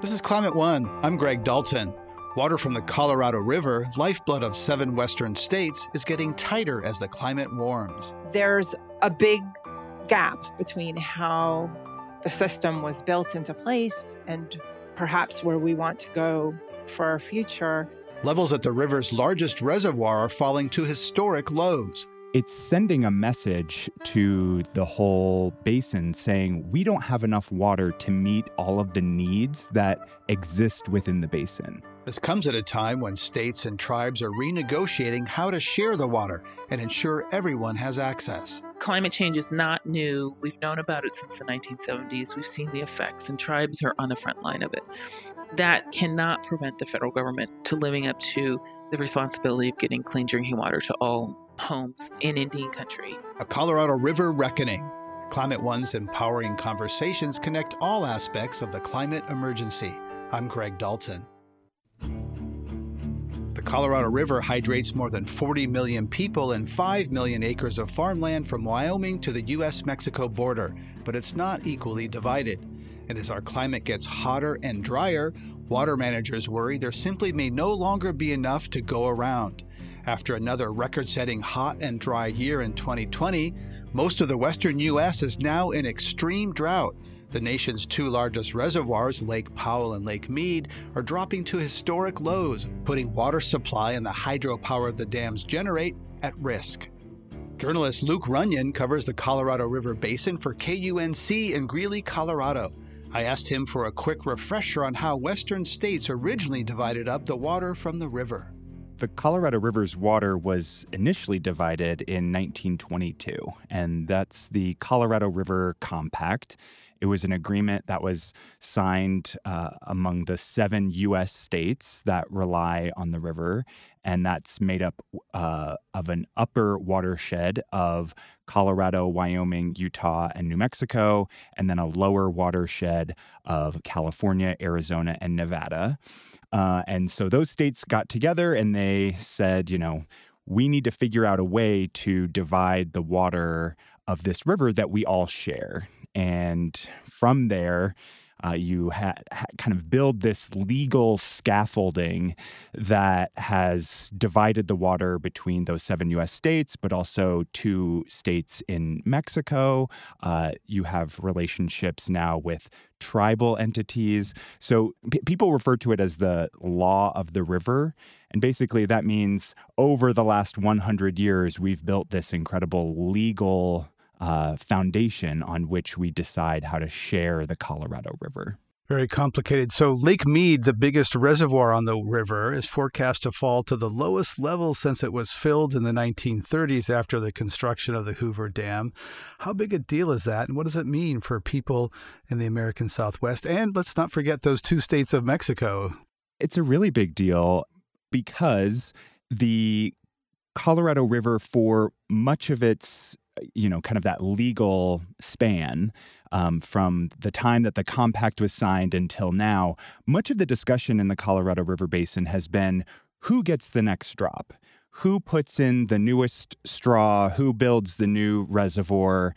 This is Climate One. I'm Greg Dalton. Water from the Colorado River, lifeblood of seven western states, is getting tighter as the climate warms. There's a big gap between how the system was built into place and perhaps where we want to go for our future. Levels at the river's largest reservoir are falling to historic lows. It's sending a message to the whole basin saying we don't have enough water to meet all of the needs that exist within the basin. This comes at a time when states and tribes are renegotiating how to share the water and ensure everyone has access. Climate change is not new. We've known about it since the 1970s. We've seen the effects, and tribes are on the front line of it. That cannot prevent the federal government to living up to the responsibility of getting clean drinking water to all homes in Indian country. A Colorado River Reckoning. Climate One's empowering conversations connect all aspects of the climate emergency. I'm Greg Dalton. The Colorado River hydrates more than 40 million people and 5 million acres of farmland from Wyoming to the U.S. Mexico border, but it's not equally divided. And as our climate gets hotter and drier, water managers worry there simply may no longer be enough to go around. After another record setting hot and dry year in 2020, most of the western U.S. is now in extreme drought. The nation's two largest reservoirs, Lake Powell and Lake Mead, are dropping to historic lows, putting water supply and the hydropower the dams generate at risk. Journalist Luke Runyon covers the Colorado River Basin for KUNC in Greeley, Colorado. I asked him for a quick refresher on how western states originally divided up the water from the river. The Colorado River's water was initially divided in 1922, and that's the Colorado River Compact. It was an agreement that was signed uh, among the seven U.S. states that rely on the river, and that's made up uh, of an upper watershed of Colorado, Wyoming, Utah, and New Mexico, and then a lower watershed of California, Arizona, and Nevada. Uh, and so those states got together and they said, you know, we need to figure out a way to divide the water of this river that we all share. And from there, uh, you ha- ha- kind of build this legal scaffolding that has divided the water between those seven US states, but also two states in Mexico. Uh, you have relationships now with tribal entities. So p- people refer to it as the law of the river. And basically, that means over the last 100 years, we've built this incredible legal uh, foundation on which we decide how to share the Colorado River. Very complicated. So, Lake Mead, the biggest reservoir on the river, is forecast to fall to the lowest level since it was filled in the 1930s after the construction of the Hoover Dam. How big a deal is that, and what does it mean for people in the American Southwest? And let's not forget those two states of Mexico. It's a really big deal because the Colorado River, for much of its you know, kind of that legal span um, from the time that the compact was signed until now, much of the discussion in the Colorado River Basin has been who gets the next drop? Who puts in the newest straw? Who builds the new reservoir?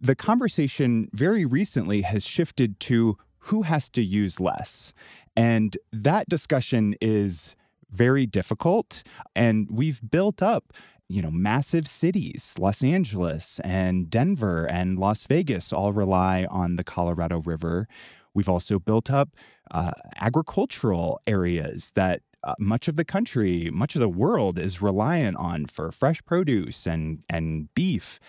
The conversation very recently has shifted to who has to use less. And that discussion is very difficult. And we've built up you know, massive cities, Los Angeles and Denver and Las Vegas all rely on the Colorado River. We've also built up uh, agricultural areas that uh, much of the country, much of the world is reliant on for fresh produce and and beef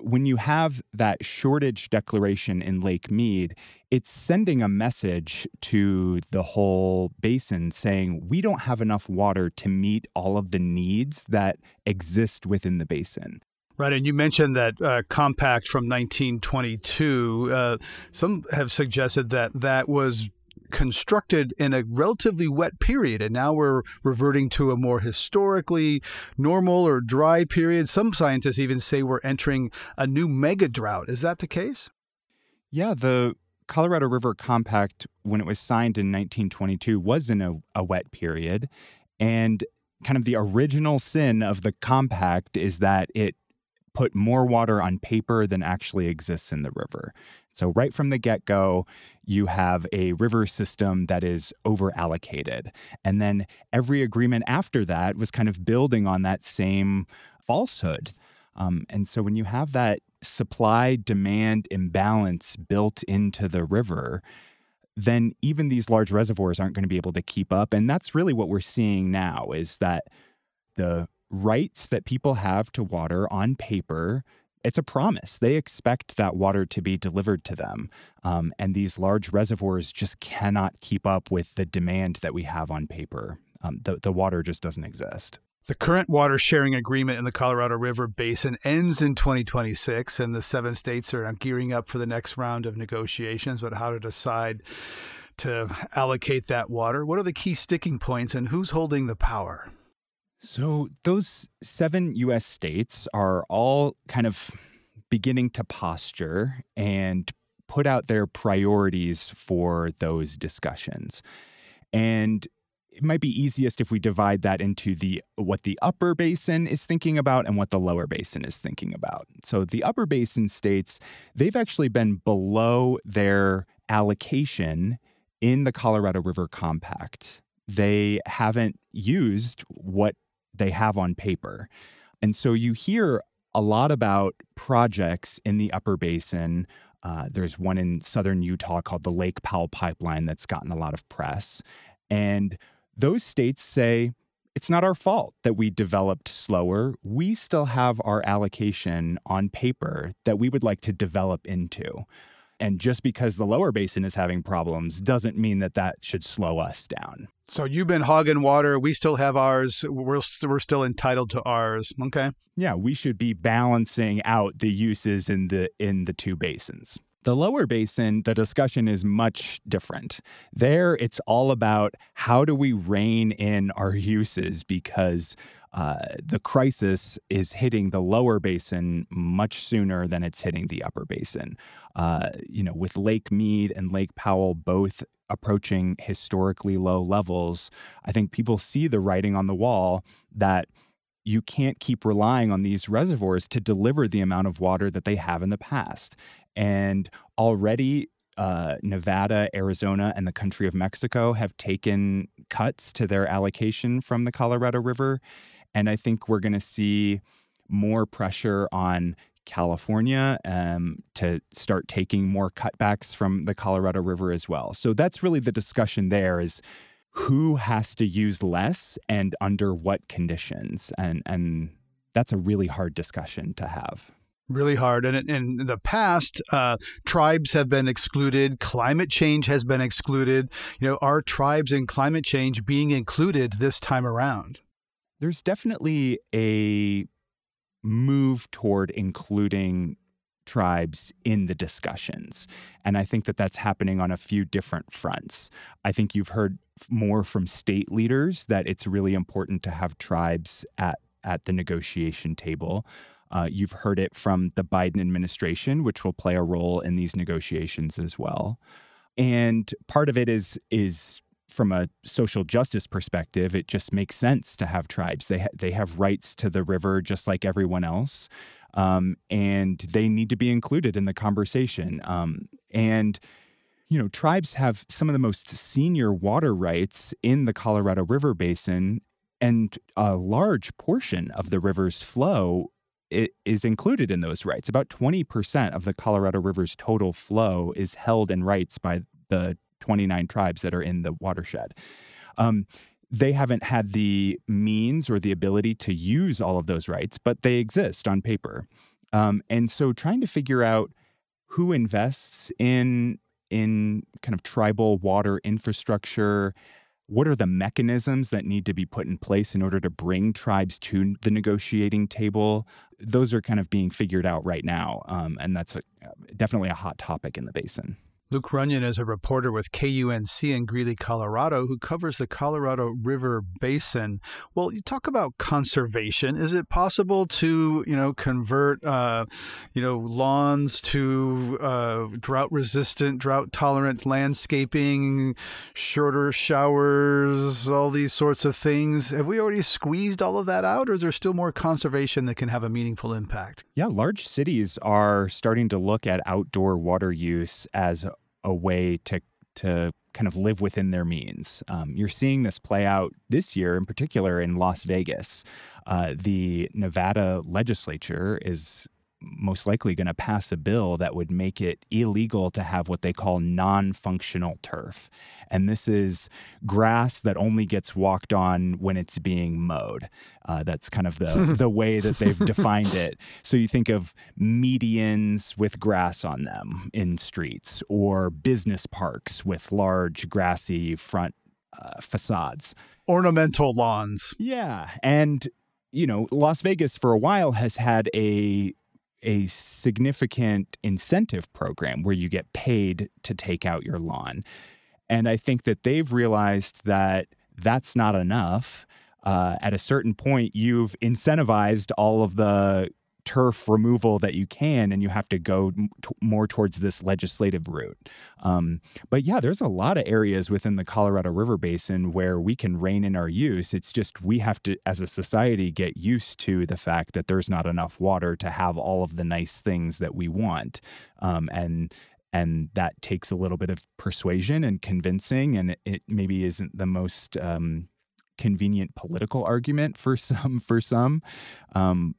when you have that shortage declaration in Lake Mead, it's sending a message to the whole basin saying we don't have enough water to meet all of the needs that exist within the basin. Right, and you mentioned that uh, compact from 1922. Uh, some have suggested that that was constructed in a relatively wet period, and now we're reverting to a more historically normal or dry period. Some scientists even say we're entering a new mega drought. Is that the case? Yeah, the Colorado River Compact, when it was signed in 1922, was in a, a wet period. And kind of the original sin of the compact is that it put more water on paper than actually exists in the river. So, right from the get go, you have a river system that is over allocated. And then every agreement after that was kind of building on that same falsehood. Um, and so, when you have that supply demand imbalance built into the river, then even these large reservoirs aren't going to be able to keep up. And that's really what we're seeing now is that the rights that people have to water on paper it's a promise. They expect that water to be delivered to them. Um, and these large reservoirs just cannot keep up with the demand that we have on paper. Um, the, the water just doesn't exist. The current water sharing agreement in the Colorado River Basin ends in 2026, and the seven states are gearing up for the next round of negotiations about how to decide to allocate that water. What are the key sticking points, and who's holding the power? So, those seven US states are all kind of beginning to posture and put out their priorities for those discussions. And it might be easiest if we divide that into the what the upper basin is thinking about and what the lower basin is thinking about. So the upper basin states, they've actually been below their allocation in the Colorado River Compact. They haven't used what they have on paper. And so you hear a lot about projects in the upper basin. Uh, there's one in southern Utah called the Lake Powell Pipeline that's gotten a lot of press. And those states say, it's not our fault that we developed slower. We still have our allocation on paper that we would like to develop into. And just because the lower basin is having problems doesn't mean that that should slow us down. So you've been hogging water. We still have ours. We're, we're still entitled to ours. Okay. Yeah, we should be balancing out the uses in the in the two basins. The lower basin, the discussion is much different. There, it's all about how do we rein in our uses because uh, the crisis is hitting the lower basin much sooner than it's hitting the upper basin. Uh, you know, with Lake Mead and Lake Powell both approaching historically low levels, I think people see the writing on the wall that you can't keep relying on these reservoirs to deliver the amount of water that they have in the past. And already, uh, Nevada, Arizona, and the country of Mexico have taken cuts to their allocation from the Colorado River. And I think we're going to see more pressure on California um, to start taking more cutbacks from the Colorado River as well. So that's really the discussion there is who has to use less and under what conditions. And, and that's a really hard discussion to have really hard. And in the past, uh, tribes have been excluded. Climate change has been excluded. You know, are tribes and climate change being included this time around? There's definitely a move toward including tribes in the discussions. And I think that that's happening on a few different fronts. I think you've heard more from state leaders that it's really important to have tribes at, at the negotiation table. Uh, you've heard it from the Biden administration, which will play a role in these negotiations as well. And part of it is is from a social justice perspective, it just makes sense to have tribes. They ha- they have rights to the river just like everyone else, um, and they need to be included in the conversation. Um, and you know, tribes have some of the most senior water rights in the Colorado River Basin, and a large portion of the river's flow is included in those rights. About 20% of the Colorado River's total flow is held in rights by the 29 tribes that are in the watershed. Um, they haven't had the means or the ability to use all of those rights, but they exist on paper. Um, and so trying to figure out who invests in in kind of tribal water infrastructure, what are the mechanisms that need to be put in place in order to bring tribes to the negotiating table? Those are kind of being figured out right now, um, and that's a, definitely a hot topic in the basin. Luke Runyon is a reporter with KUNC in Greeley, Colorado, who covers the Colorado River Basin. Well, you talk about conservation. Is it possible to, you know, convert, uh, you know, lawns to uh, drought-resistant, drought-tolerant landscaping, shorter showers, all these sorts of things? Have we already squeezed all of that out, or is there still more conservation that can have a meaningful impact? Yeah, large cities are starting to look at outdoor water use as a way to to kind of live within their means. Um, you're seeing this play out this year, in particular in Las Vegas. Uh, the Nevada legislature is most likely going to pass a bill that would make it illegal to have what they call non functional turf. And this is grass that only gets walked on when it's being mowed. Uh, that's kind of the, the way that they've defined it. So you think of medians with grass on them in streets or business parks with large grassy front uh, facades. Ornamental lawns. Yeah. And you know, Las Vegas for a while has had a a significant incentive program where you get paid to take out your lawn. And I think that they've realized that that's not enough. Uh, at a certain point, you've incentivized all of the turf removal that you can, and you have to go t- more towards this legislative route. Um, but yeah, there's a lot of areas within the Colorado River Basin where we can rein in our use. It's just we have to, as a society, get used to the fact that there's not enough water to have all of the nice things that we want. Um, and and that takes a little bit of persuasion and convincing, and it, maybe isn't the most um, convenient political argument for some for some um,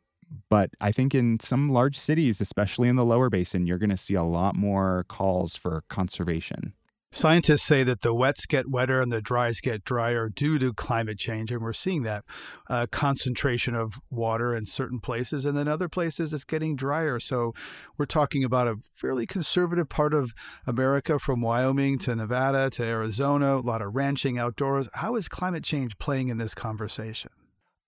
but I think in some large cities, especially in the lower basin, you're going to see a lot more calls for conservation. Scientists say that the wets get wetter and the dries get drier due to climate change, and we're seeing that uh, concentration of water in certain places, and then other places it's getting drier. So we're talking about a fairly conservative part of America, from Wyoming to Nevada to Arizona, a lot of ranching outdoors. How is climate change playing in this conversation?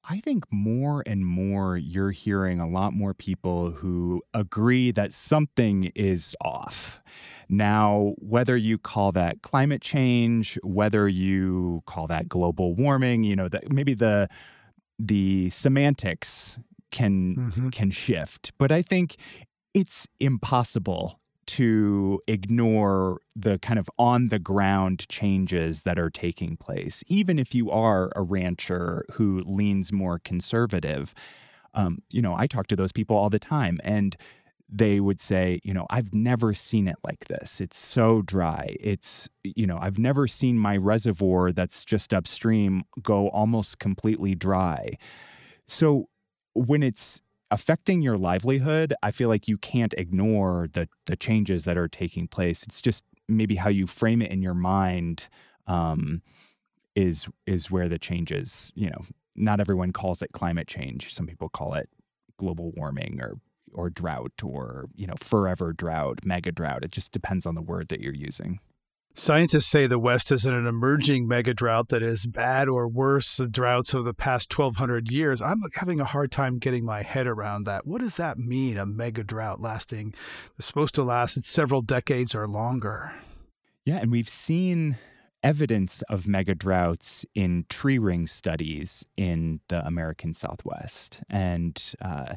I think more and more you're hearing a lot more people who agree that something is off. Now, whether you call that climate change, whether you call that global warming, you know, that maybe the the semantics can mm-hmm. can shift, but I think it's impossible to ignore the kind of on the ground changes that are taking place, even if you are a rancher who leans more conservative. Um, you know, I talk to those people all the time, and they would say, you know, I've never seen it like this. It's so dry. It's, you know, I've never seen my reservoir that's just upstream go almost completely dry. So when it's affecting your livelihood, I feel like you can't ignore the the changes that are taking place. It's just maybe how you frame it in your mind um, is is where the changes. You know, not everyone calls it climate change. Some people call it global warming or or drought or you know forever drought, mega drought. It just depends on the word that you're using. Scientists say the West is in an emerging mega drought that is bad or worse than droughts of the past 1,200 years. I'm having a hard time getting my head around that. What does that mean, a mega drought lasting, supposed to last several decades or longer? Yeah, and we've seen evidence of mega droughts in tree ring studies in the American Southwest. And, uh,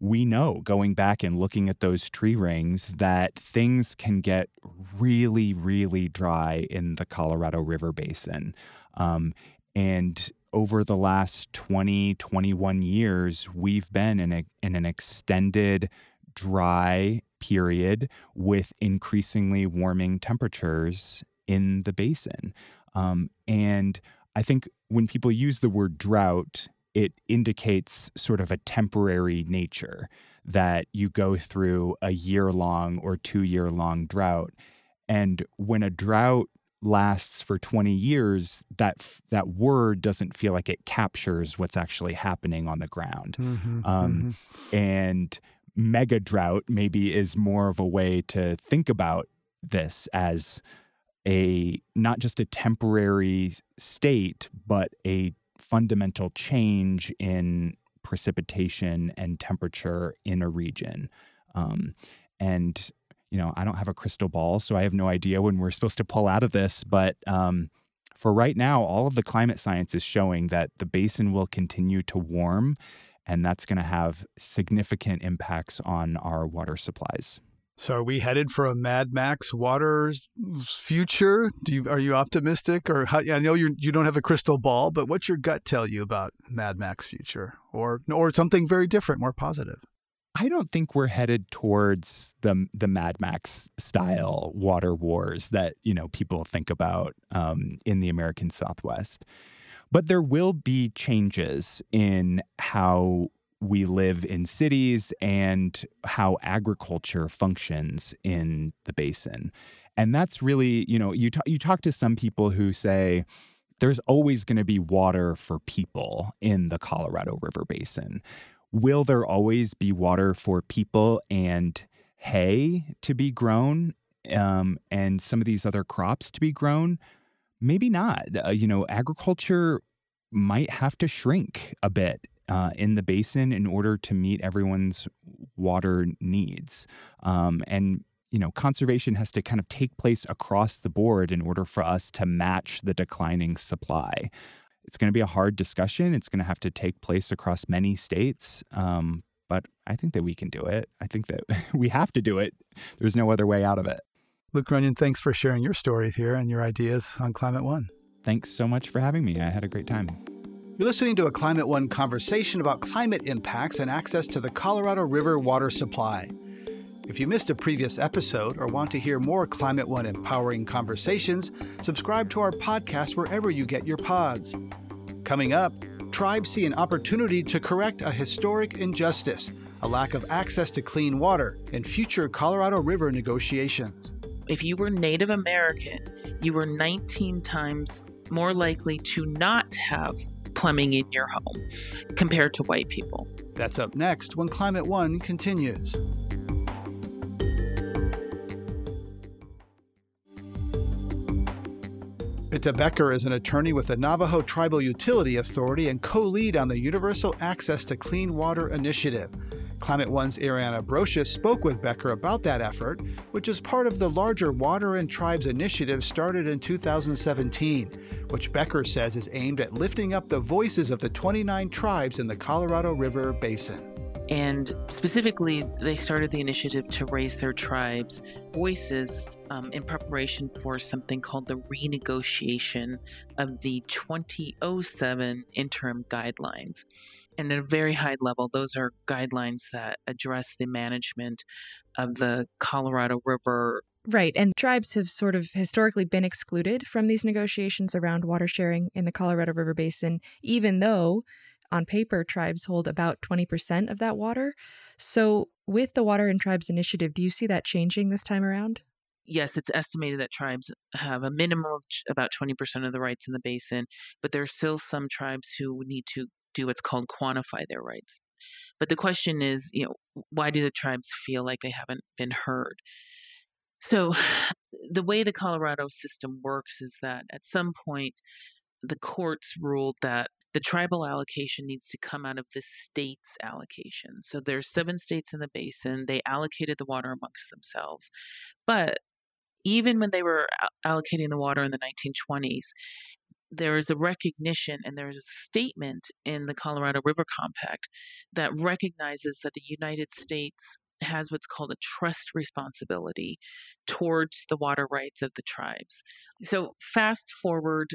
we know going back and looking at those tree rings that things can get really, really dry in the Colorado River Basin. Um, and over the last 20, 21 years, we've been in, a, in an extended dry period with increasingly warming temperatures in the basin. Um, and I think when people use the word drought, it indicates sort of a temporary nature that you go through a year long or two year long drought. And when a drought lasts for 20 years, that that word doesn't feel like it captures what's actually happening on the ground. Mm-hmm, um, mm-hmm. And mega drought maybe is more of a way to think about this as a not just a temporary state, but a fundamental change in precipitation and temperature in a region. Um, and you know, I don't have a crystal ball, so I have no idea when we're supposed to pull out of this. But um, for right now, all of the climate science is showing that the basin will continue to warm, and that's going to have significant impacts on our water supplies. So, are we headed for a Mad Max water future? Do you are you optimistic, or how, I know you you don't have a crystal ball, but what's your gut tell you about Mad Max future, or or something very different, more positive? I don't think we're headed towards the the Mad Max style water wars that you know people think about um, in the American Southwest. But there will be changes in how we live in cities and how agriculture functions in the basin. And that's really, you know, you, t- you talk to some people who say, there's always going to be water for people in the Colorado River Basin. Will there always be water for people and hay to be grown um, and some of these other crops to be grown? Maybe not. Uh, you know, agriculture might have to shrink a bit uh, in the basin in order to meet everyone's water needs. Um, and you know, conservation has to kind of take place across the board in order for us to match the declining supply. It's going to be a hard discussion. It's going to have to take place across many states. Um, but I think that we can do it. I think that we have to do it. There's no other way out of it. Luke Runyon, thanks for sharing your story here and your ideas on Climate One. Thanks so much for having me. I had a great time. You're listening to a Climate One conversation about climate impacts and access to the Colorado River water supply. If you missed a previous episode or want to hear more Climate One empowering conversations, subscribe to our podcast wherever you get your pods. Coming up, tribes see an opportunity to correct a historic injustice a lack of access to clean water in future Colorado River negotiations. If you were Native American, you were 19 times more likely to not have plumbing in your home compared to white people. That's up next when Climate One continues. Bidtah Becker is an attorney with the Navajo Tribal Utility Authority and co lead on the Universal Access to Clean Water Initiative. Climate One's Ariana Brocious spoke with Becker about that effort, which is part of the larger Water and Tribes initiative started in 2017, which Becker says is aimed at lifting up the voices of the 29 tribes in the Colorado River Basin. And specifically, they started the initiative to raise their tribes' voices um, in preparation for something called the renegotiation of the 2007 interim guidelines. And at a very high level, those are guidelines that address the management of the Colorado River. Right. And tribes have sort of historically been excluded from these negotiations around water sharing in the Colorado River Basin, even though on paper tribes hold about 20% of that water. So, with the Water and Tribes Initiative, do you see that changing this time around? yes, it's estimated that tribes have a minimum of about 20% of the rights in the basin, but there are still some tribes who need to do what's called quantify their rights. But the question is, you know, why do the tribes feel like they haven't been heard? So, the way the Colorado system works is that at some point, the courts ruled that the tribal allocation needs to come out of the state's allocation. So there's seven states in the basin. They allocated the water amongst themselves. But even when they were allocating the water in the 1920s, there is a recognition and there is a statement in the Colorado River Compact that recognizes that the United States has what's called a trust responsibility towards the water rights of the tribes. So, fast forward,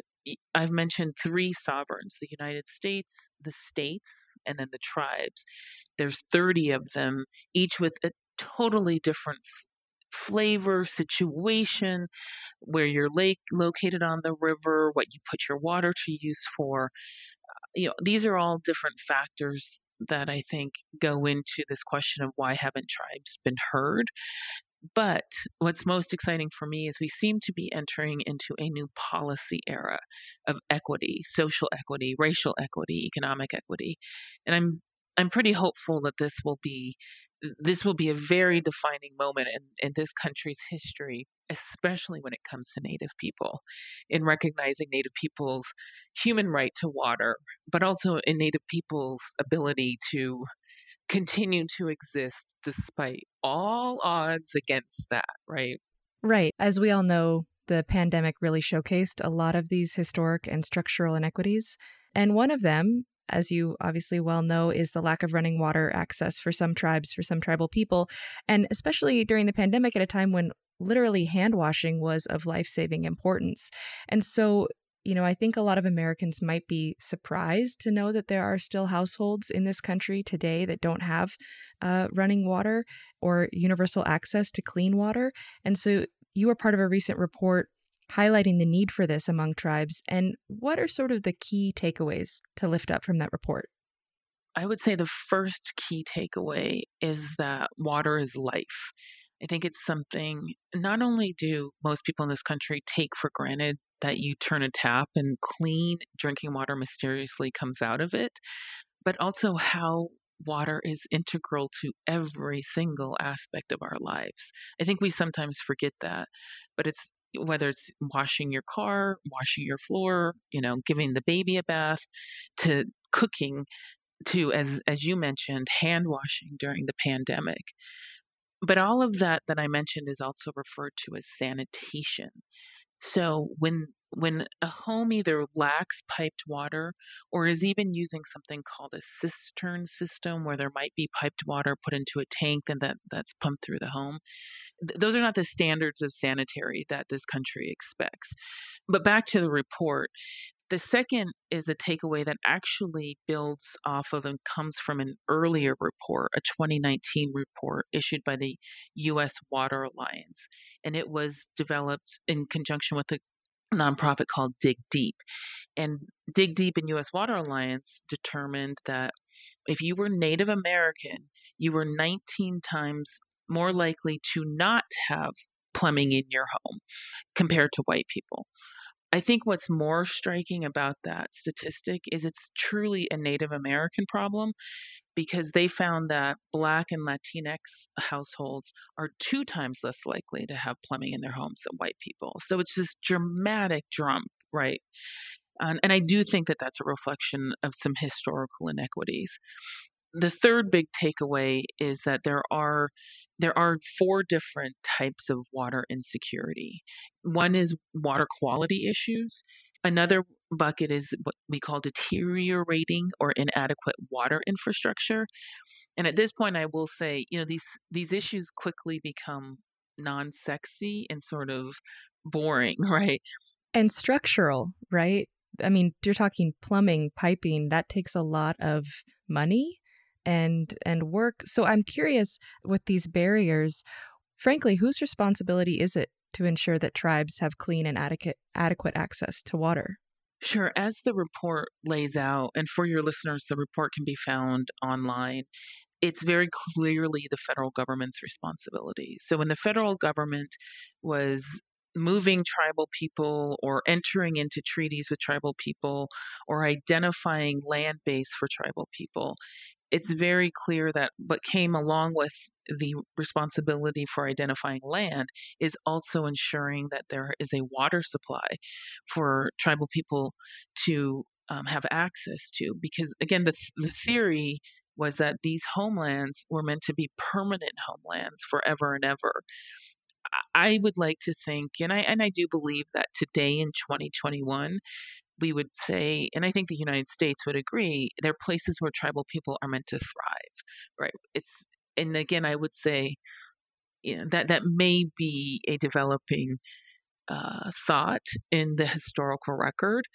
I've mentioned three sovereigns the United States, the states, and then the tribes. There's 30 of them, each with a totally different flavor, situation, where you're lake located on the river, what you put your water to use for. Uh, you know, these are all different factors that I think go into this question of why haven't tribes been heard. But what's most exciting for me is we seem to be entering into a new policy era of equity, social equity, racial equity, economic equity. And I'm I'm pretty hopeful that this will be this will be a very defining moment in, in this country's history, especially when it comes to Native people, in recognizing Native people's human right to water, but also in Native people's ability to continue to exist despite all odds against that, right? Right. As we all know, the pandemic really showcased a lot of these historic and structural inequities. And one of them, as you obviously well know, is the lack of running water access for some tribes, for some tribal people. And especially during the pandemic, at a time when literally hand washing was of life saving importance. And so, you know, I think a lot of Americans might be surprised to know that there are still households in this country today that don't have uh, running water or universal access to clean water. And so you were part of a recent report highlighting the need for this among tribes. And what are sort of the key takeaways to lift up from that report? I would say the first key takeaway is that water is life. I think it's something not only do most people in this country take for granted that you turn a tap and clean drinking water mysteriously comes out of it, but also how water is integral to every single aspect of our lives. I think we sometimes forget that, but it's whether it's washing your car, washing your floor, you know, giving the baby a bath, to cooking, to as as you mentioned, hand washing during the pandemic. But all of that that I mentioned is also referred to as sanitation. So when when a home either lacks piped water or is even using something called a cistern system where there might be piped water put into a tank and that that's pumped through the home th- those are not the standards of sanitary that this country expects but back to the report the second is a takeaway that actually builds off of and comes from an earlier report, a 2019 report issued by the U.S. Water Alliance. And it was developed in conjunction with a nonprofit called Dig Deep. And Dig Deep and U.S. Water Alliance determined that if you were Native American, you were 19 times more likely to not have plumbing in your home compared to white people. I think what's more striking about that statistic is it's truly a Native American problem because they found that Black and Latinx households are two times less likely to have plumbing in their homes than white people. So it's this dramatic jump, right? And, and I do think that that's a reflection of some historical inequities. The third big takeaway is that there are there are four different types of water insecurity. One is water quality issues. Another bucket is what we call deteriorating or inadequate water infrastructure. And at this point I will say, you know, these these issues quickly become non-sexy and sort of boring, right? And structural, right? I mean, you're talking plumbing, piping, that takes a lot of money and and work. So I'm curious with these barriers, frankly, whose responsibility is it to ensure that tribes have clean and adequate adequate access to water? Sure. As the report lays out, and for your listeners, the report can be found online. It's very clearly the federal government's responsibility. So, when the federal government was moving tribal people or entering into treaties with tribal people or identifying land base for tribal people, it's very clear that what came along with the responsibility for identifying land is also ensuring that there is a water supply for tribal people to um, have access to. Because again, the, the theory was that these homelands were meant to be permanent homelands forever and ever. I would like to think, and I and I do believe that today in 2021, we would say, and I think the United States would agree, there are places where tribal people are meant to thrive, right? It's, and again, I would say, you know, that that may be a developing uh, thought in the historical record,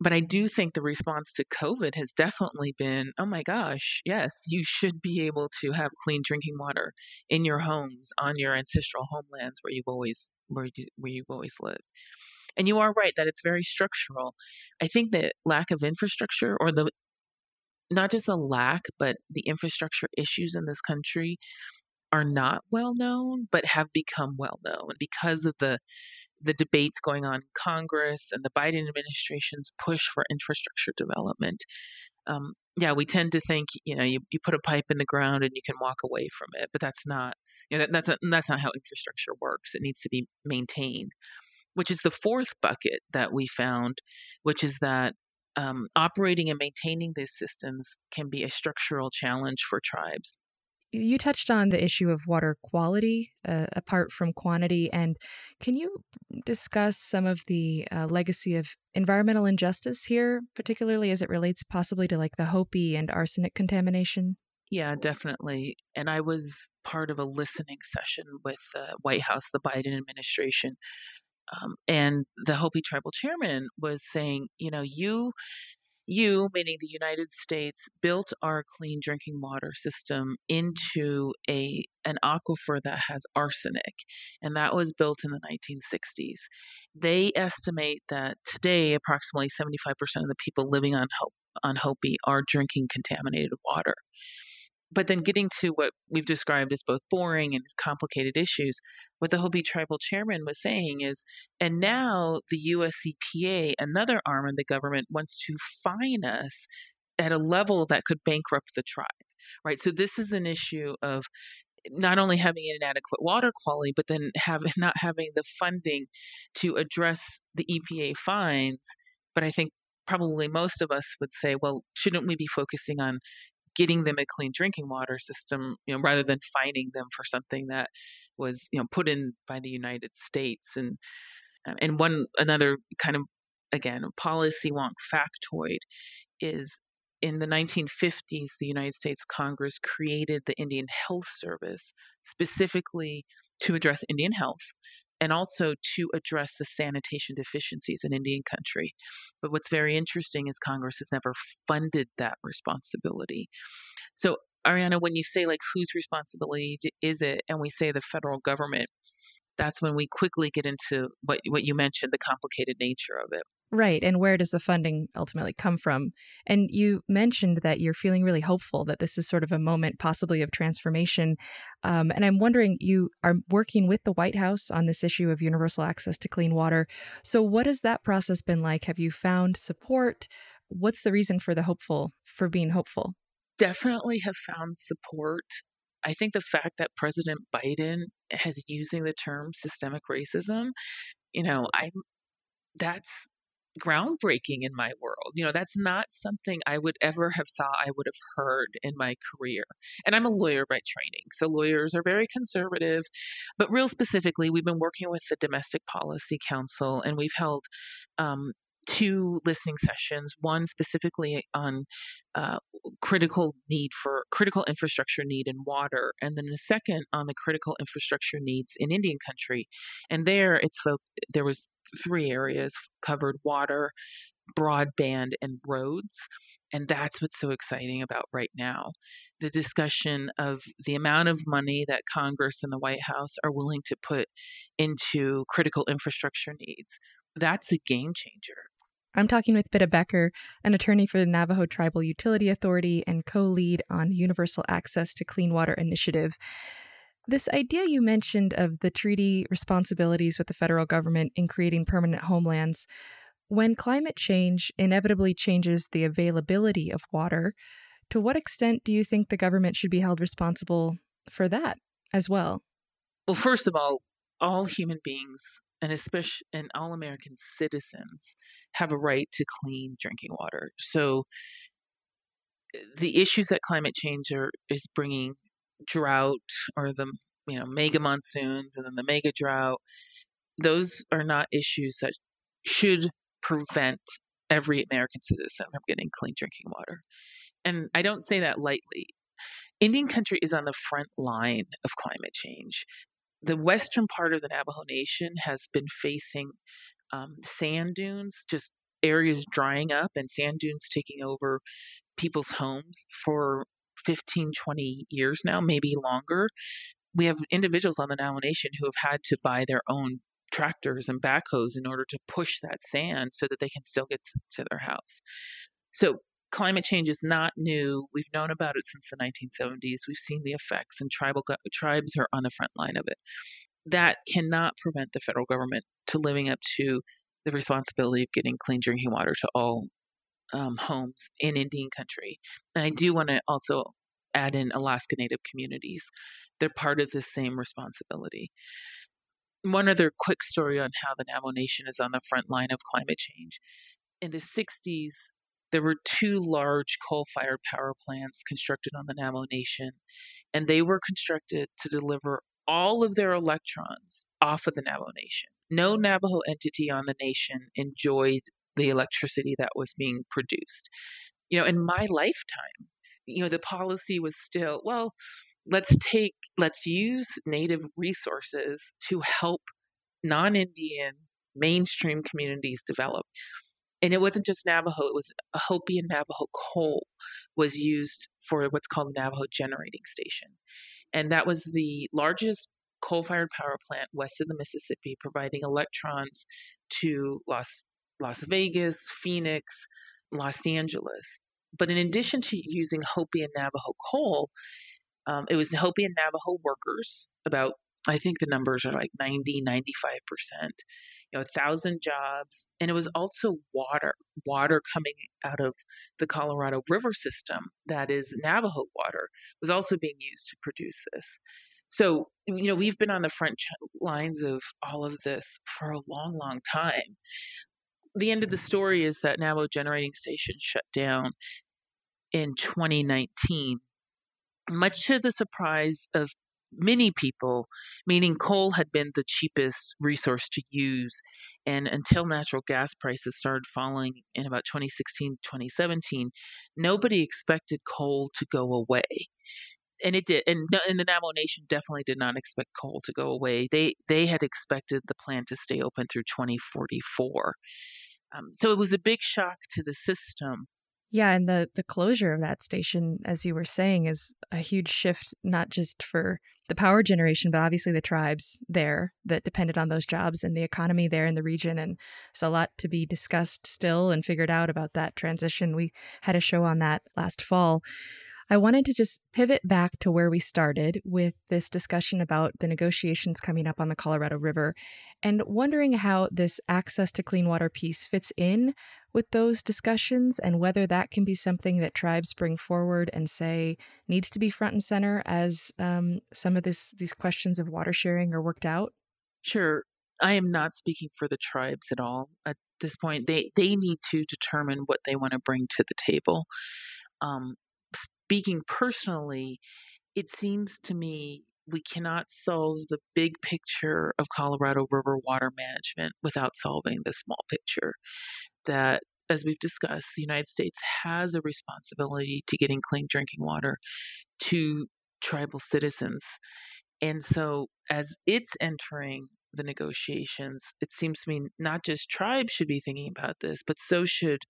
but I do think the response to COVID has definitely been, oh my gosh, yes, you should be able to have clean drinking water in your homes on your ancestral homelands where you've always where you, where you've always lived. And you are right that it's very structural. I think that lack of infrastructure or the not just a lack, but the infrastructure issues in this country are not well known, but have become well known because of the the debates going on in Congress and the Biden administration's push for infrastructure development. Um, yeah, we tend to think you know you, you put a pipe in the ground and you can walk away from it, but that's not you know that, that's a, that's not how infrastructure works. It needs to be maintained which is the fourth bucket that we found, which is that um, operating and maintaining these systems can be a structural challenge for tribes. You touched on the issue of water quality uh, apart from quantity. And can you discuss some of the uh, legacy of environmental injustice here, particularly as it relates possibly to like the Hopi and arsenic contamination? Yeah, definitely. And I was part of a listening session with the White House, the Biden administration. Um, and the Hopi tribal chairman was saying, you know, you you, meaning the United States, built our clean drinking water system into a an aquifer that has arsenic, and that was built in the 1960s. They estimate that today, approximately 75% of the people living on Hope, on Hopi are drinking contaminated water. But then getting to what we've described as both boring and complicated issues, what the Hopi tribal chairman was saying is, and now the US EPA, another arm of the government, wants to fine us at a level that could bankrupt the tribe, right? So this is an issue of not only having inadequate water quality, but then have not having the funding to address the EPA fines. But I think probably most of us would say, well, shouldn't we be focusing on getting them a clean drinking water system, you know, rather than fining them for something that was, you know, put in by the United States. And um, and one another kind of again policy wonk factoid is in the 1950s, the United States Congress created the Indian Health Service specifically to address Indian health and also to address the sanitation deficiencies in Indian country. But what's very interesting is Congress has never funded that responsibility. So, Ariana, when you say like whose responsibility is it, and we say the federal government, that's when we quickly get into what what you mentioned, the complicated nature of it. Right. And where does the funding ultimately come from? And you mentioned that you're feeling really hopeful that this is sort of a moment, possibly of transformation. Um, and I'm wondering, you are working with the White House on this issue of universal access to clean water. So, what has that process been like? Have you found support? What's the reason for the hopeful, for being hopeful? Definitely have found support. I think the fact that President Biden has using the term systemic racism, you know, I'm that's groundbreaking in my world. You know, that's not something I would ever have thought I would have heard in my career. And I'm a lawyer by training. So lawyers are very conservative. But real specifically, we've been working with the Domestic Policy Council and we've held um, two listening sessions one specifically on uh, critical need for critical infrastructure need in water and then the second on the critical infrastructure needs in indian country and there it's folk there was three areas covered water, broadband, and roads. And that's what's so exciting about right now the discussion of the amount of money that Congress and the White House are willing to put into critical infrastructure needs. That's a game changer. I'm talking with Bidtah Becker, an attorney for the Navajo Tribal Utility Authority and co lead on the Universal Access to Clean Water Initiative. This idea you mentioned of the treaty responsibilities with the federal government in creating permanent homelands, when climate change inevitably changes the availability of water, to what extent do you think the government should be held responsible for that as well? Well, first of all, all human beings and especially and all American citizens have a right to clean drinking water. So eh, the issues that climate change are, is bringing drought or the you know mega monsoons and then the mega drought those are not issues that should prevent every american citizen from getting clean drinking water. And i don't say that lightly. Indian country is on the front line of climate change the western part of the navajo nation has been facing um, sand dunes just areas drying up and sand dunes taking over people's homes for 15, 20 years now, maybe longer. We have individuals on the Navajo Nation who have had to buy their own tractors and backhoes in order to push that sand so that they can still get to their house. So climate change is not new. We've known about it since the 1970s. We've seen the effects, and tribal tribes are on the front line of it. That cannot prevent the federal government to living up to the responsibility of getting clean drinking water to all um, homes in Indian country. And I do want to also add in Alaska Native communities. They're part of the same responsibility. One other quick story on how the Navajo Nation is on the front line of climate change. In the 60s, there were two large coal fired power plants constructed on the Navajo Nation, and they were constructed to deliver all of their electrons off of the Navajo Nation. No Navajo entity on the nation enjoyed the electricity that was being produced. You know, in my lifetime, you know, the policy was still, well, let's take, let's use native resources to help non Indian mainstream communities develop. And it wasn't just Navajo, it was Hopi and Navajo coal was used for what's called the Navajo Generating Station. And that was the largest coal fired power plant west of the Mississippi, providing electrons to Las, Las Vegas, Phoenix, Los Angeles. But in addition to using Hopi and Navajo coal, um, it was Hopi and Navajo workers, about, I think the numbers are like 90, 95%, you know, a thousand jobs. And it was also water, water coming out of the Colorado River system that is Navajo water was also being used to produce this. So, you know, we've been on the front lines of all of this for a long, long time. The end of the story is that Navajo Generating Station shut down in 2019, much to the surprise of many people, meaning coal had been the cheapest resource to use. And until natural gas prices started falling in about 2016, 2017, nobody expected coal to go away. And it did, and, and the Navajo Nation definitely did not expect coal to go away. They they had expected the plant to stay open through 2044. Um, so it was a big shock to the system. Yeah, and the the closure of that station, as you were saying, is a huge shift, not just for the power generation, but obviously the tribes there that depended on those jobs and the economy there in the region. And there's a lot to be discussed still and figured out about that transition. We had a show on that last fall. I wanted to just pivot back to where we started with this discussion about the negotiations coming up on the Colorado River and wondering how this access to clean water piece fits in with those discussions and whether that can be something that tribes bring forward and say needs to be front and center as um, some of this these questions of water sharing are worked out. Sure. I am not speaking for the tribes at all at this point. They they need to determine what they want to bring to the table. Um, speaking personally, it seems to me we cannot solve the big picture of Colorado River water management without solving the small picture. That, as we've discussed, the United States has a responsibility to getting clean drinking water to tribal citizens. And so, as it's entering the negotiations, it seems to me not just tribes should be thinking about this, but so should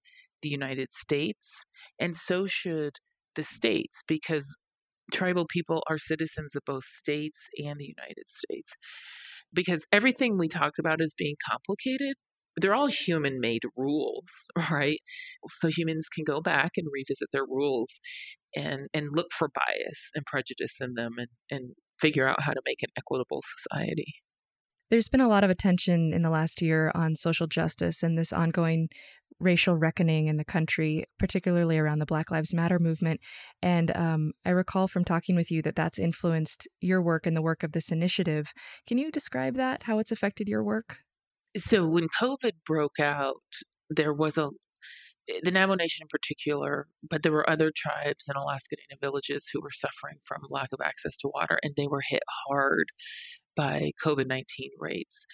the United States, and so should the states, because tribal people are citizens of both states and the United States. Because everything we talked about as being complicated, they're all human made rules, right? So humans can go back and revisit their rules and, and look for bias and prejudice in them and, and figure out how to make an equitable society. There's been a lot of attention in the last year on social justice and this ongoing racial reckoning in the country, particularly around the Black Lives Matter movement. And um, I recall from talking with you that that's influenced your work and the work of this initiative. Can you describe that, how it's affected your work? So, when COVID broke out, there was a the Navajo Nation in particular, but there were other tribes in Alaska Native villages who were suffering from lack of access to water, and they were hit hard by COVID nineteen rates.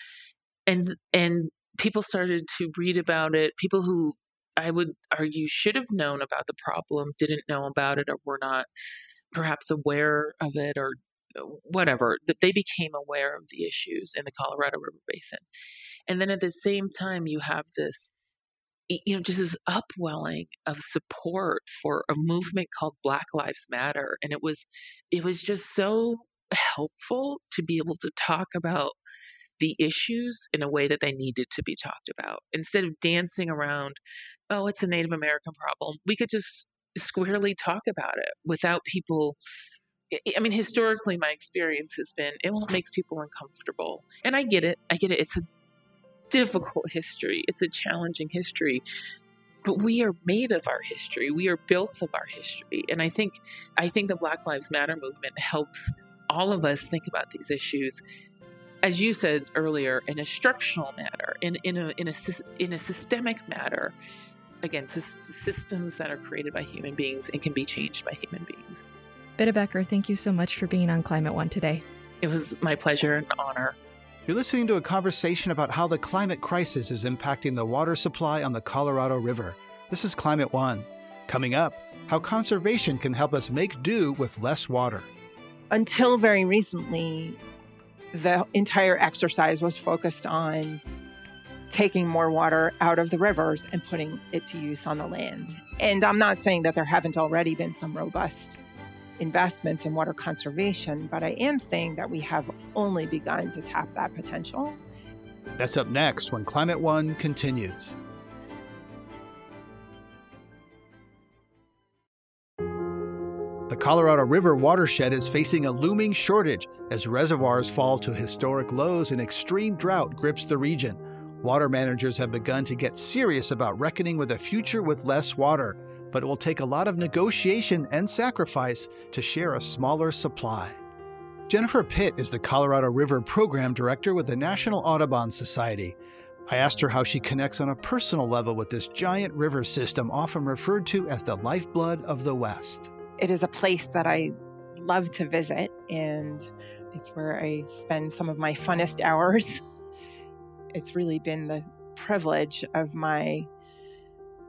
And and people started to read about it. People who I would argue should have known about the problem didn't know about it or were not perhaps aware of it or uh, whatever that they became aware of the issues in the Colorado River Basin. And then at the same time you have this you know just this upwelling of support for a movement called Black Lives Matter and it was it was just so helpful to be able to talk about the issues in a way that they needed to be talked about. Instead of dancing around, oh, it's a Native American problem, we could just squarely talk about it without people. I mean, historically, my experience has been it makes people uncomfortable. And I get it. I get it. It's a difficult history, it's a challenging history. But we are made of our history. We are built of our history. And I think I think the Black Lives Matter movement helps all of us think about these issues as you said earlier, in a structural matter, in, in, a, in, a, in a systemic matter, again, systems that are created by human beings and can be changed by human beings. Bidtah Becker, thank you so much for being on Climate One today. It was my pleasure and honor. You're listening to a conversation about how the climate crisis is impacting the water supply on the Colorado River. This is Climate One. Coming up, how conservation can help us make do with less water. Until very recently, the entire exercise was focused on taking more water out of the rivers and putting it to use on the land. And I'm not saying that there haven't already been some robust investments in water conservation, but I am saying that we have only begun to tap that potential. That's up next when Climate One continues. Colorado River watershed is facing a looming shortage as reservoirs fall to historic lows and extreme drought grips the region. Water managers have begun to get serious about reckoning with a future with less water but it will take a lot of negotiation and sacrifice to share a smaller supply. Jennifer Pitt is the Colorado River Program Director with the National Audubon Society. I asked her how she connects on a personal level with this giant river system, often referred to as the lifeblood of the West. It is a place that I love to visit, and it's where I spend some of my funnest hours. It's really been the privilege of my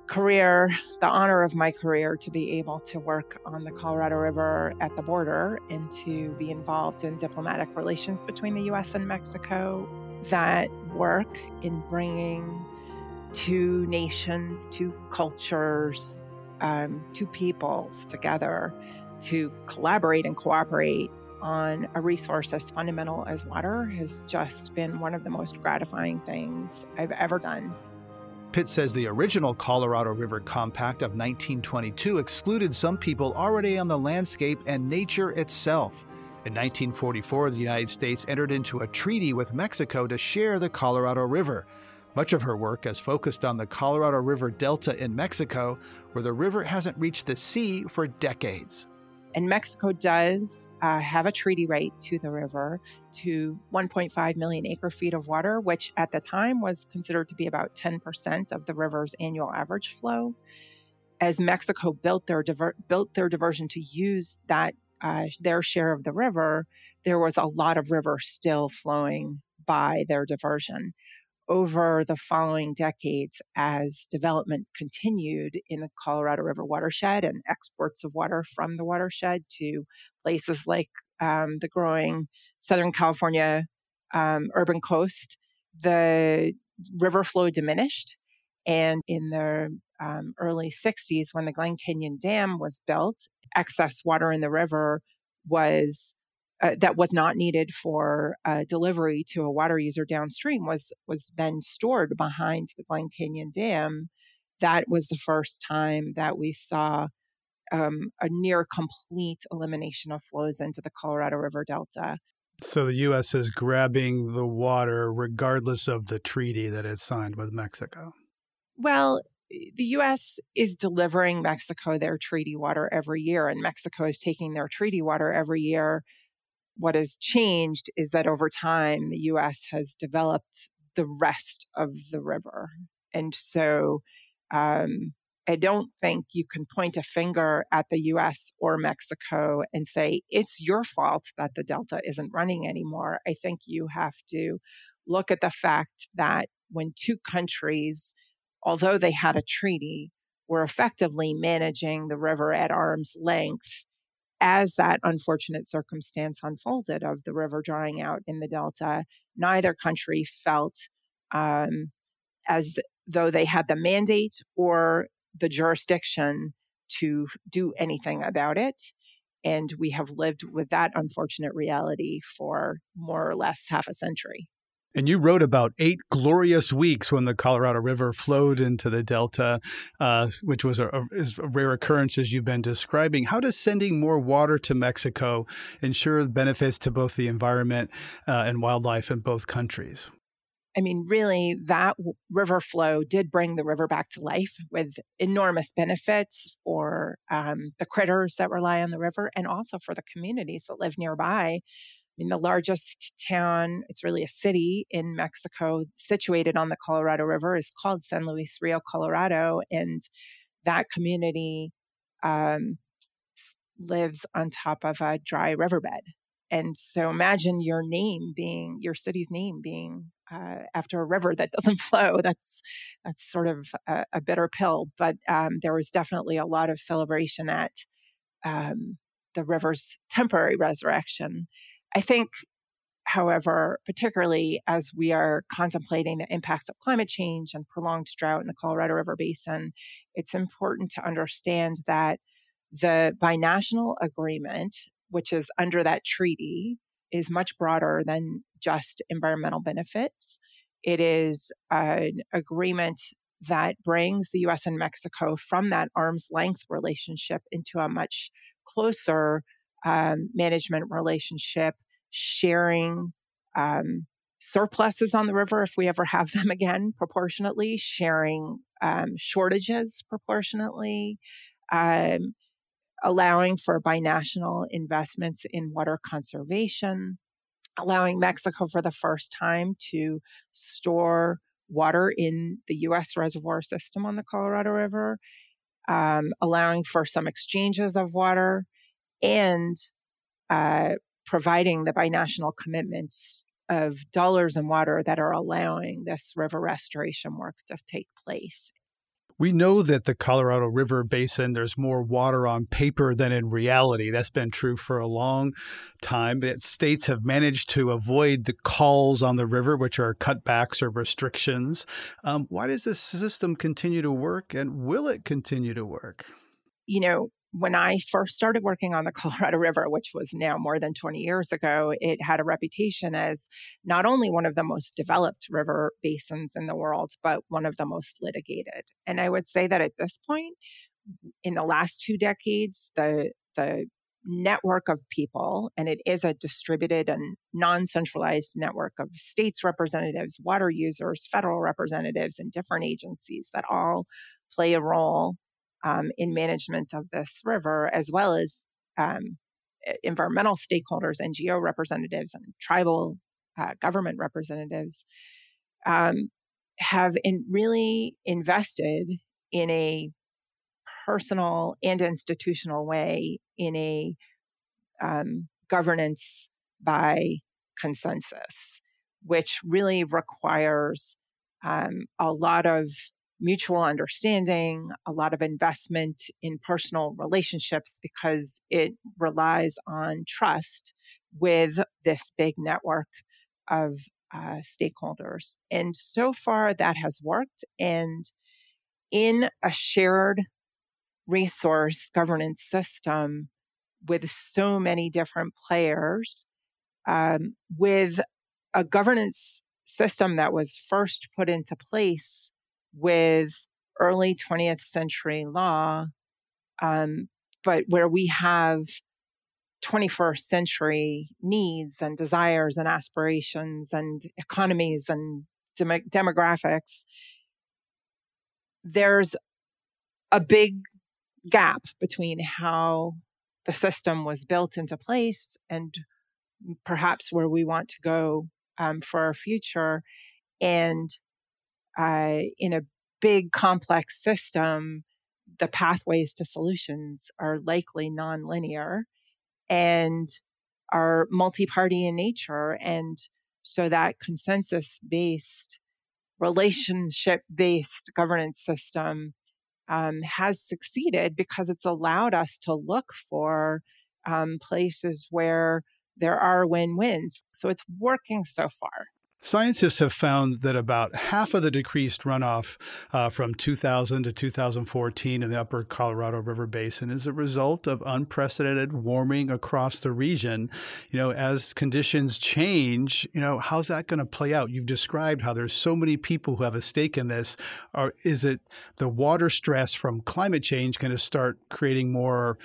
career, the honor of my career, to be able to work on the Colorado River at the border and to be involved in diplomatic relations between the US and Mexico. That work in bringing two nations, two cultures, um, two peoples together to collaborate and cooperate on a resource as fundamental as water has just been one of the most gratifying things I've ever done. Pitt says the original Colorado River Compact of 1922 excluded some people already on the landscape and nature itself. In 1944, the United States entered into a treaty with Mexico to share the Colorado River. Much of her work has focused on the Colorado River Delta in Mexico, where the river hasn't reached the sea for decades. And Mexico does uh, have a treaty right to the river to 1.5 million acre feet of water, which at the time was considered to be about 10% of the river's annual average flow. As Mexico built their diver- built their diversion to use that uh, their share of the river, there was a lot of river still flowing by their diversion over the following decades as development continued in the Colorado River watershed and exports of water from the watershed to places like um, the growing Southern California um, urban coast, the river flow diminished. And in the um, early 60s, when the Glen Canyon Dam was built, excess water in the river was uh, that was not needed for uh, delivery to a water user downstream was was then stored behind the Glen Canyon Dam. That was the first time that we saw um, a near complete elimination of flows into the Colorado River Delta. So the U.S. is grabbing the water regardless of the treaty that it signed with Mexico. Well, the U.S. is delivering Mexico their treaty water every year, and Mexico is taking their treaty water every year what has changed is that over time, the US has developed the rest of the river. And so um, I don't think you can point a finger at the US or Mexico and say, it's your fault that the Delta isn't running anymore. I think you have to look at the fact that when two countries, although they had a treaty, were effectively managing the river at arm's length as that unfortunate circumstance unfolded of the river drying out in the Delta, neither country felt um, as th- though they had the mandate or the jurisdiction to do anything about it. And we have lived with that unfortunate reality for more or less half a century. And you wrote about eight glorious weeks when the Colorado River flowed into the Delta, uh, which was a, a, a, rare occurrence as you've been describing. How does sending more water to Mexico ensure benefits to both the environment uh, and wildlife in both countries? I mean, really, that river flow did bring the river back to life with enormous benefits for um, the critters that rely on the river and also for the communities that live nearby mean, the largest town, it's really a city in Mexico situated on the Colorado River, is called San Luis Rio Colorado. And that community um, lives on top of a dry riverbed. And so imagine your name being your city's name being uh, after a river that doesn't flow. That's that's sort of a, a bitter pill. But um, there was definitely a lot of celebration at um, the river's temporary resurrection. I think, however, particularly as we are contemplating the impacts of climate change and prolonged drought in the Colorado River Basin, it's important to understand that the binational agreement, which is under that treaty, is much broader than just environmental benefits. It is an agreement that brings the US and Mexico from that arm's length relationship into a much closer um, management relationship, sharing um, surpluses on the river if we ever have them again proportionately, sharing um, shortages proportionately, um, allowing for binational investments in water conservation, allowing Mexico for the first time to store water in the US reservoir system on the Colorado River, um, allowing for some exchanges of water, and uh, providing the binational commitments of dollars and water that are allowing this river restoration work to take place. We know that the Colorado River Basin, there's more water on paper than in reality. That's been true for a long time. But states have managed to avoid the calls on the river, which are cutbacks or restrictions. Um, why does this system continue to work and will it continue to work? You know, when I first started working on the Colorado River, which was now more than 20 years ago, it had a reputation as not only one of the most developed river basins in the world, but one of the most litigated. And I would say that at this point, in the last two decades, the the network of people, and it is a distributed and non centralized network of states representatives, water users, federal representatives, and different agencies that all play a role um, in management of this river, as well as um, environmental stakeholders, NGO representatives, and tribal uh, government representatives, um, have in really invested in a personal and institutional way in a um, governance by consensus, which really requires um, a lot of mutual understanding, a lot of investment in personal relationships because it relies on trust with this big network of uh, stakeholders. And so far, that has worked. And in a shared resource governance system with so many different players, um, with a governance system that was first put into place with early 20th century law, um, but where we have 21st century needs and desires and aspirations and economies and dem- demographics, there's a big gap between how the system was built into place and perhaps where we want to go um, for our future. And uh, in a big complex system, the pathways to solutions are likely nonlinear and are multi party in nature. And so that consensus based, relationship based governance system um, has succeeded because it's allowed us to look for um, places where there are win wins. So it's working so far. Scientists have found that about half of the decreased runoff uh, from 2000 to 2014 in the upper Colorado River Basin is a result of unprecedented warming across the region. You know, as conditions change, you know, how's that going to play out? You've described how there's so many people who have a stake in this. Or is it the water stress from climate change going to start creating more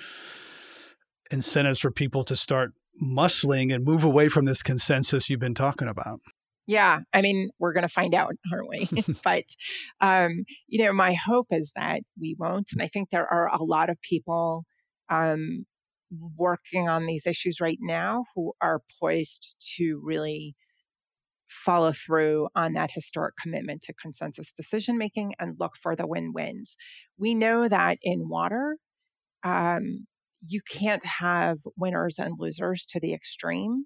incentives for people to start muscling and move away from this consensus you've been talking about? Yeah, I mean, we're going to find out, aren't we? but, um, you know, my hope is that we won't. And I think there are a lot of people um, working on these issues right now who are poised to really follow through on that historic commitment to consensus decision making and look for the win wins. We know that in water, um, you can't have winners and losers to the extreme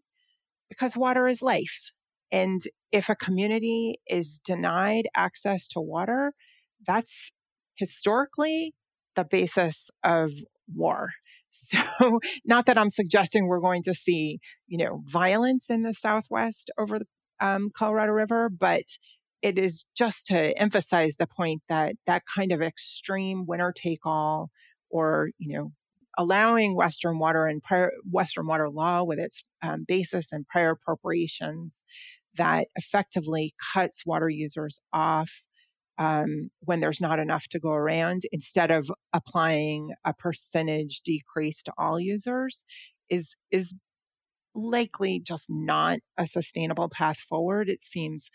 because water is life. And if a community is denied access to water, that's historically the basis of war. So, not that I'm suggesting we're going to see, you know, violence in the Southwest over the um, Colorado River, but it is just to emphasize the point that that kind of extreme winner take all or, you know, allowing Western water and prior, Western water law with its um, basis and prior appropriations that effectively cuts water users off um, when there's not enough to go around instead of applying a percentage decrease to all users is is likely just not a sustainable path forward. It seems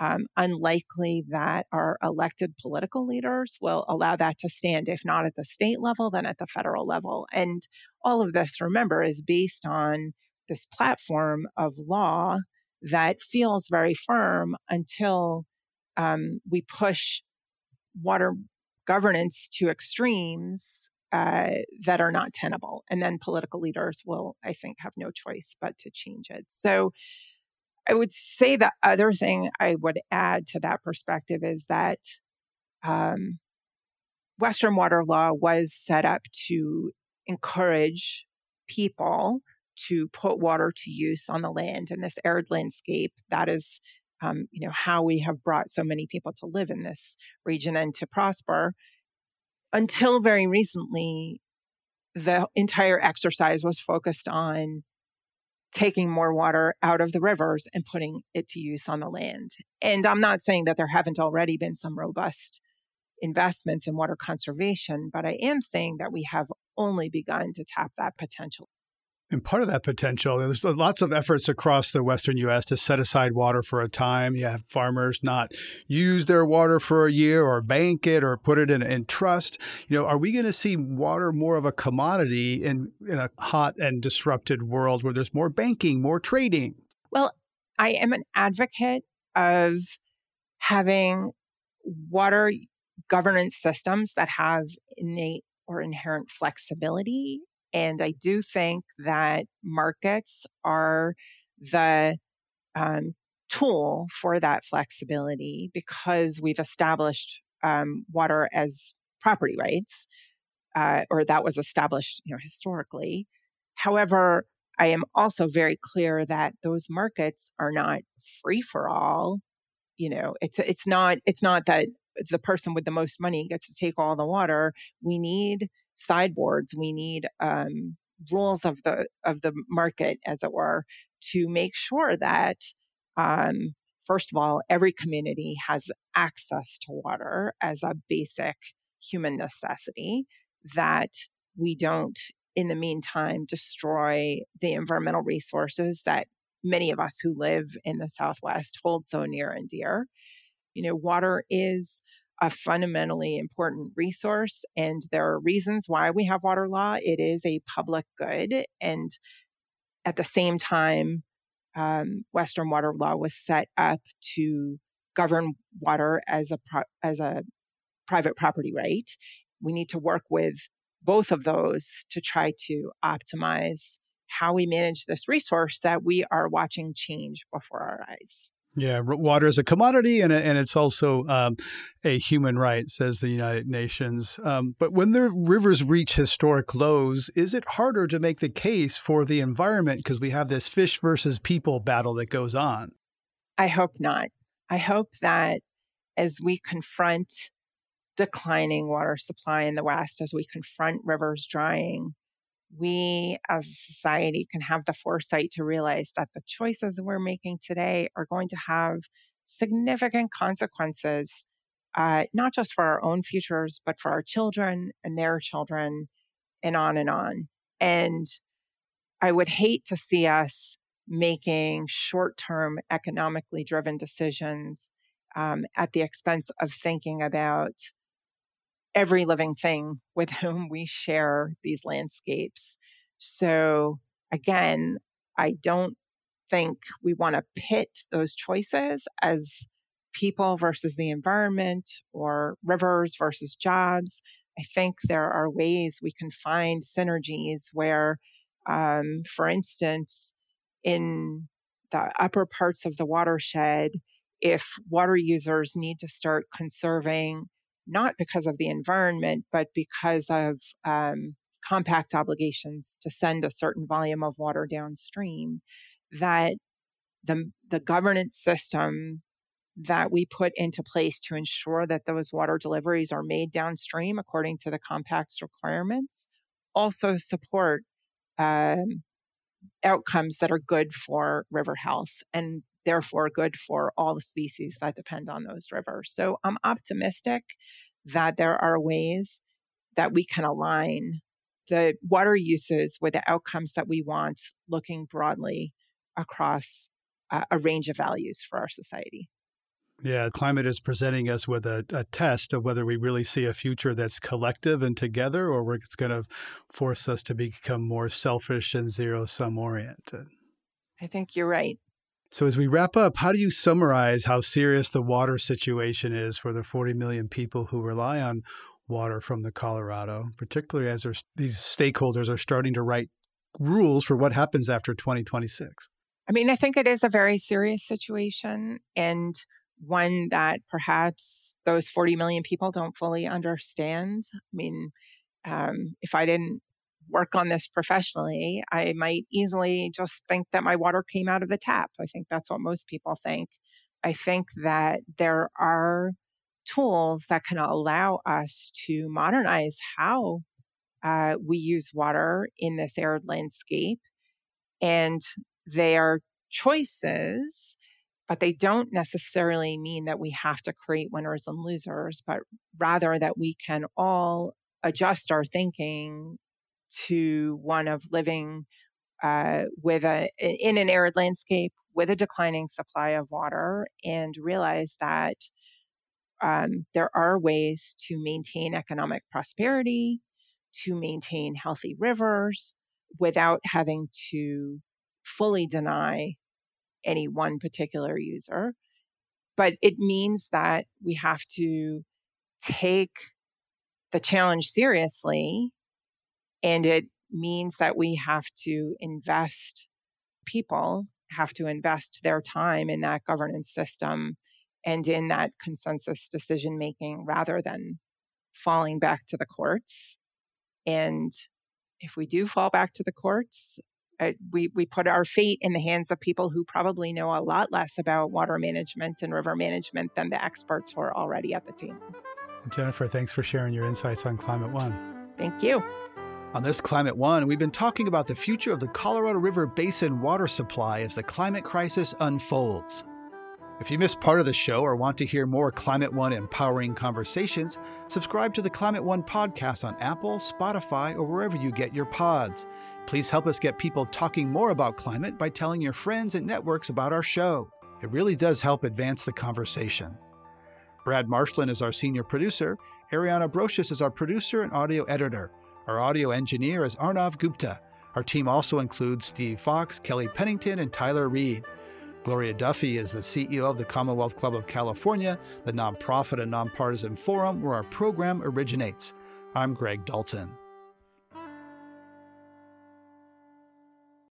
um, unlikely that our elected political leaders will allow that to stand, if not at the state level, then at the federal level. And all of this, remember, is based on this platform of law that feels very firm until um, we push water governance to extremes uh, that are not tenable. And then political leaders will, I think, have no choice but to change it. So I would say the other thing I would add to that perspective is that um, Western water law was set up to encourage people to put water to use on the land in this arid landscape. That is, um, you know, how we have brought so many people to live in this region and to prosper. Until very recently, the entire exercise was focused on taking more water out of the rivers and putting it to use on the land. And I'm not saying that there haven't already been some robust investments in water conservation, but I am saying that we have only begun to tap that potential. And part of that potential, there's lots of efforts across the Western U.S. to set aside water for a time. You have farmers not use their water for a year or bank it or put it in, in trust. You know, are we going to see water more of a commodity in, in a hot and disrupted world where there's more banking, more trading? Well, I am an advocate of having water governance systems that have innate or inherent flexibility and I do think that markets are the um, tool for that flexibility because we've established um, water as property rights, uh, or that was established, you know, historically. However, I am also very clear that those markets are not free for all. You know, it's it's not it's not that the person with the most money gets to take all the water. We need sideboards. We need um, rules of the of the market, as it were, to make sure that um, first of all, every community has access to water as a basic human necessity. That we don't, in the meantime, destroy the environmental resources that many of us who live in the Southwest hold so near and dear. You know, water is a fundamentally important resource. And there are reasons why we have water law. It is a public good. And at the same time, um, Western water law was set up to govern water as a pro- as a private property right. We need to work with both of those to try to optimize how we manage this resource that we are watching change before our eyes. Yeah, water is a commodity and, and it's also um, a human right, says the United Nations. Um, but when the rivers reach historic lows, is it harder to make the case for the environment because we have this fish versus people battle that goes on? I hope not. I hope that as we confront declining water supply in the West, as we confront rivers drying, we as a society can have the foresight to realize that the choices we're making today are going to have significant consequences, uh, not just for our own futures, but for our children and their children, and on and on. And I would hate to see us making short term economically driven decisions um, at the expense of thinking about every living thing with whom we share these landscapes. So, again, I don't think we want to pit those choices as people versus the environment or rivers versus jobs. I think there are ways we can find synergies where, um, for instance, in the upper parts of the watershed, if water users need to start conserving, not because of the environment, but because of um, compact obligations to send a certain volume of water downstream, that the, the governance system that we put into place to ensure that those water deliveries are made downstream according to the compact's requirements also support um, outcomes that are good for river health. And therefore good for all the species that depend on those rivers. So I'm optimistic that there are ways that we can align the water uses with the outcomes that we want, looking broadly across uh, a range of values for our society. Yeah, climate is presenting us with a, a, test of whether we really see a future that's collective and together, or it's going to force us to become more selfish and zero sum oriented. I think you're right. So, as we wrap up, how do you summarize how serious the water situation is for the 40 million people who rely on water from the Colorado, particularly as these stakeholders are starting to write rules for what happens after 2026? I mean, I think it is a very serious situation. And one that perhaps those 40 million people don't fully understand. I mean, um, if I didn't work on this professionally, I might easily just think that my water came out of the tap. I think that's what most people think. I think that there are tools that can allow us to modernize how uh, we use water in this arid landscape. And they are choices but they don't necessarily mean that we have to create winners and losers, but rather that we can all adjust our thinking to one of living uh, with a in an arid landscape with a declining supply of water and realize that um, there are ways to maintain economic prosperity, to maintain healthy rivers without having to fully deny any one particular user. But it means that we have to take the challenge seriously. And it means that we have to invest, people have to invest their time in that governance system and in that consensus decision making rather than falling back to the courts. And if we do fall back to the courts, uh, we, we put our fate in the hands of people who probably know a lot less about water management and river management than the experts who are already at the table. Jennifer, thanks for sharing your insights on Climate One. Thank you. On this Climate One, we've been talking about the future of the Colorado River Basin water supply as the climate crisis unfolds. If you missed part of the show or want to hear more Climate One empowering conversations, subscribe to the Climate One podcast on Apple, Spotify, or wherever you get your pods. Please help us get people talking more about climate by telling your friends and networks about our show. It really does help advance the conversation. Brad Marshland is our senior producer. Ariana Brocious is our producer and audio editor. Our audio engineer is Arnav Gupta. Our team also includes Steve Fox, Kelly Pennington, and Tyler Reed. Gloria Duffy is the CEO of the Commonwealth Club of California, the nonprofit and nonpartisan forum where our program originates. I'm Greg Dalton.